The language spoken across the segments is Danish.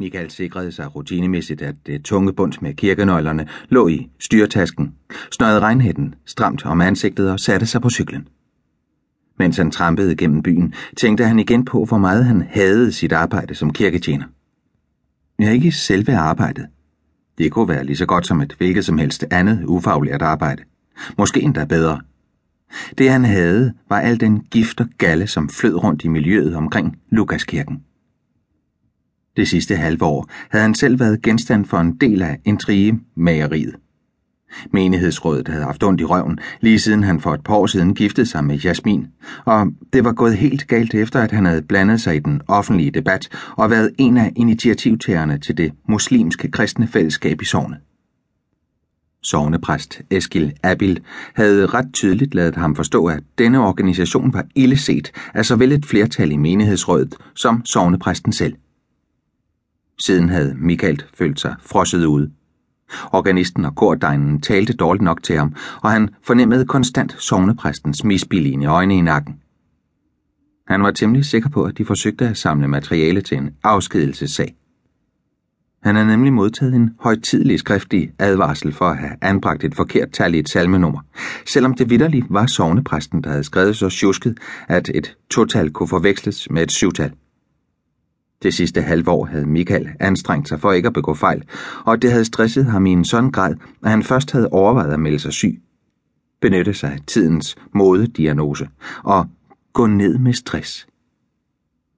Michael sikrede sig rutinemæssigt, at det tunge bund med kirkenøglerne lå i styrtasken, snøjede regnhætten stramt om ansigtet og satte sig på cyklen. Mens han trampede gennem byen, tænkte han igen på, hvor meget han havde sit arbejde som kirketjener. Ja, ikke selve arbejdet. Det kunne være lige så godt som et hvilket som helst andet ufaglært arbejde. Måske endda bedre. Det han havde, var al den gift og galle, som flød rundt i miljøet omkring Lukaskirken. Det sidste halve år havde han selv været genstand for en del af intrigemageriet. Menighedsrådet havde haft ondt i røven, lige siden han for et par år siden giftede sig med Jasmin, og det var gået helt galt efter, at han havde blandet sig i den offentlige debat og været en af initiativtagerne til det muslimske kristne fællesskab i sognet. Sognepræst Eskil Abil havde ret tydeligt lavet ham forstå, at denne organisation var illeset af såvel et flertal i menighedsrådet som sognepræsten selv. Siden havde Michael følt sig frosset ud. Organisten og kordegnen talte dårligt nok til ham, og han fornemmede konstant sovnepræstens misbilligende øjne i nakken. Han var temmelig sikker på, at de forsøgte at samle materiale til en afskedelsessag. Han havde nemlig modtaget en højtidlig skriftlig advarsel for at have anbragt et forkert tal i et salmenummer, selvom det vidderligt var sovnepræsten, der havde skrevet så tjusket, at et total kunne forveksles med et syvtal. Det sidste halve år havde Michael anstrengt sig for ikke at begå fejl, og det havde stresset ham i en sådan grad, at han først havde overvejet at melde sig syg. Benytte sig af tidens modediagnose og gå ned med stress.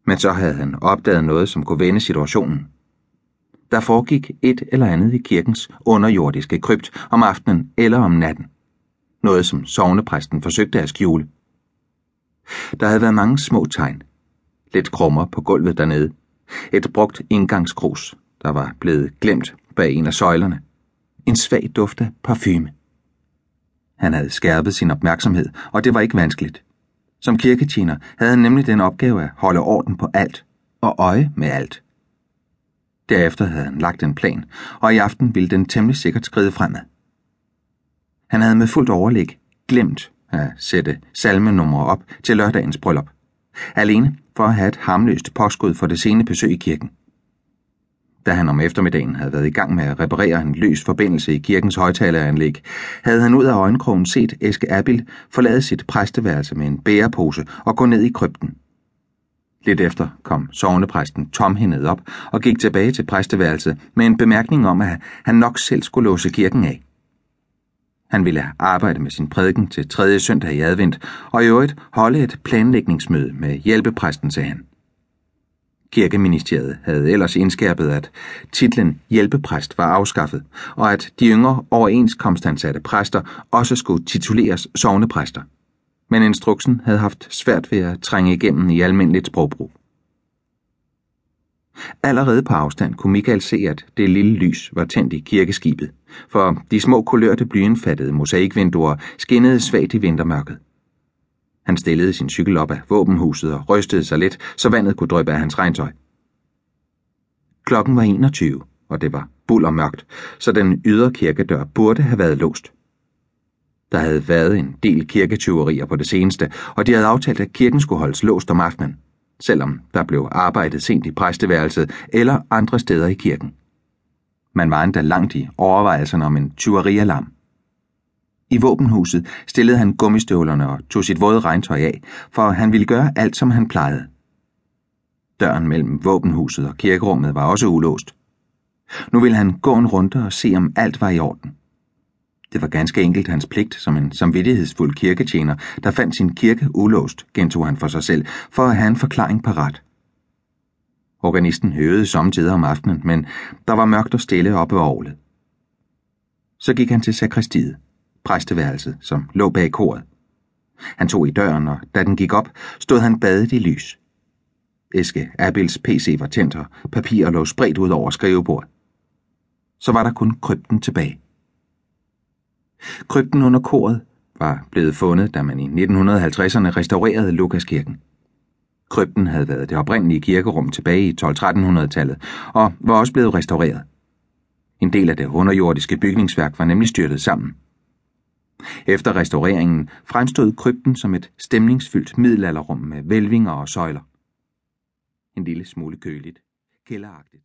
Men så havde han opdaget noget, som kunne vende situationen. Der foregik et eller andet i kirkens underjordiske krypt om aftenen eller om natten. Noget, som sovnepræsten forsøgte at skjule. Der havde været mange små tegn. Lidt krummer på gulvet dernede, et brugt indgangskrus, der var blevet glemt bag en af søjlerne. En svag duft af parfume. Han havde skærpet sin opmærksomhed, og det var ikke vanskeligt. Som kirketjener havde han nemlig den opgave at holde orden på alt og øje med alt. Derefter havde han lagt en plan, og i aften ville den temmelig sikkert skride fremad. Han havde med fuldt overlæg glemt at sætte salmenumre op til lørdagens bryllup. Alene for at have et harmløst påskud for det sene besøg i kirken. Da han om eftermiddagen havde været i gang med at reparere en løs forbindelse i kirkens højtaleranlæg, havde han ud af øjenkrogen set Eske Abil forlade sit præsteværelse med en bærepose og gå ned i krypten. Lidt efter kom sovnepræsten tomhændet op og gik tilbage til præsteværelset med en bemærkning om, at han nok selv skulle låse kirken af. Han ville arbejde med sin prædiken til tredje søndag i advent, og i øvrigt holde et planlægningsmøde med hjælpepræsten, sagde han. Kirkeministeriet havde ellers indskærpet, at titlen hjælpepræst var afskaffet, og at de yngre overenskomstansatte præster også skulle tituleres sovnepræster. Men instruksen havde haft svært ved at trænge igennem i almindeligt sprogbrug. Allerede på afstand kunne Michael se, at det lille lys var tændt i kirkeskibet, for de små kulørte blyindfattede mosaikvinduer skinnede svagt i vintermørket. Han stillede sin cykel op af våbenhuset og rystede sig lidt, så vandet kunne dryppe af hans regntøj. Klokken var 21, og det var og mørkt, så den ydre kirkedør burde have været låst. Der havde været en del kirketyverier på det seneste, og de havde aftalt, at kirken skulle holdes låst om aftenen selvom der blev arbejdet sent i præsteværelset eller andre steder i kirken. Man var endda langt i overvejelserne om en tyverialarm. I våbenhuset stillede han gummistøvlerne og tog sit våde regntøj af, for han ville gøre alt, som han plejede. Døren mellem våbenhuset og kirkerummet var også ulåst. Nu ville han gå en runde og se, om alt var i orden. Det var ganske enkelt hans pligt som en samvittighedsfuld kirketjener, der fandt sin kirke ulåst, gentog han for sig selv, for at have en forklaring parat. Organisten høvede samtidig om aftenen, men der var mørkt og stille oppe ved orlet. Så gik han til sakristiet, præsteværelset, som lå bag koret. Han tog i døren, og da den gik op, stod han badet i lys. Eske Abels PC var tændt, og papirer lå spredt ud over skrivebordet. Så var der kun krypten tilbage. Krypten under koret var blevet fundet, da man i 1950'erne restaurerede Lukaskirken. Krypten havde været det oprindelige kirkerum tilbage i 12-1300-tallet og var også blevet restaureret. En del af det underjordiske bygningsværk var nemlig styrtet sammen. Efter restaureringen fremstod krypten som et stemningsfyldt middelalderrum med vælvinger og søjler. En lille smule køligt, kælderagtigt.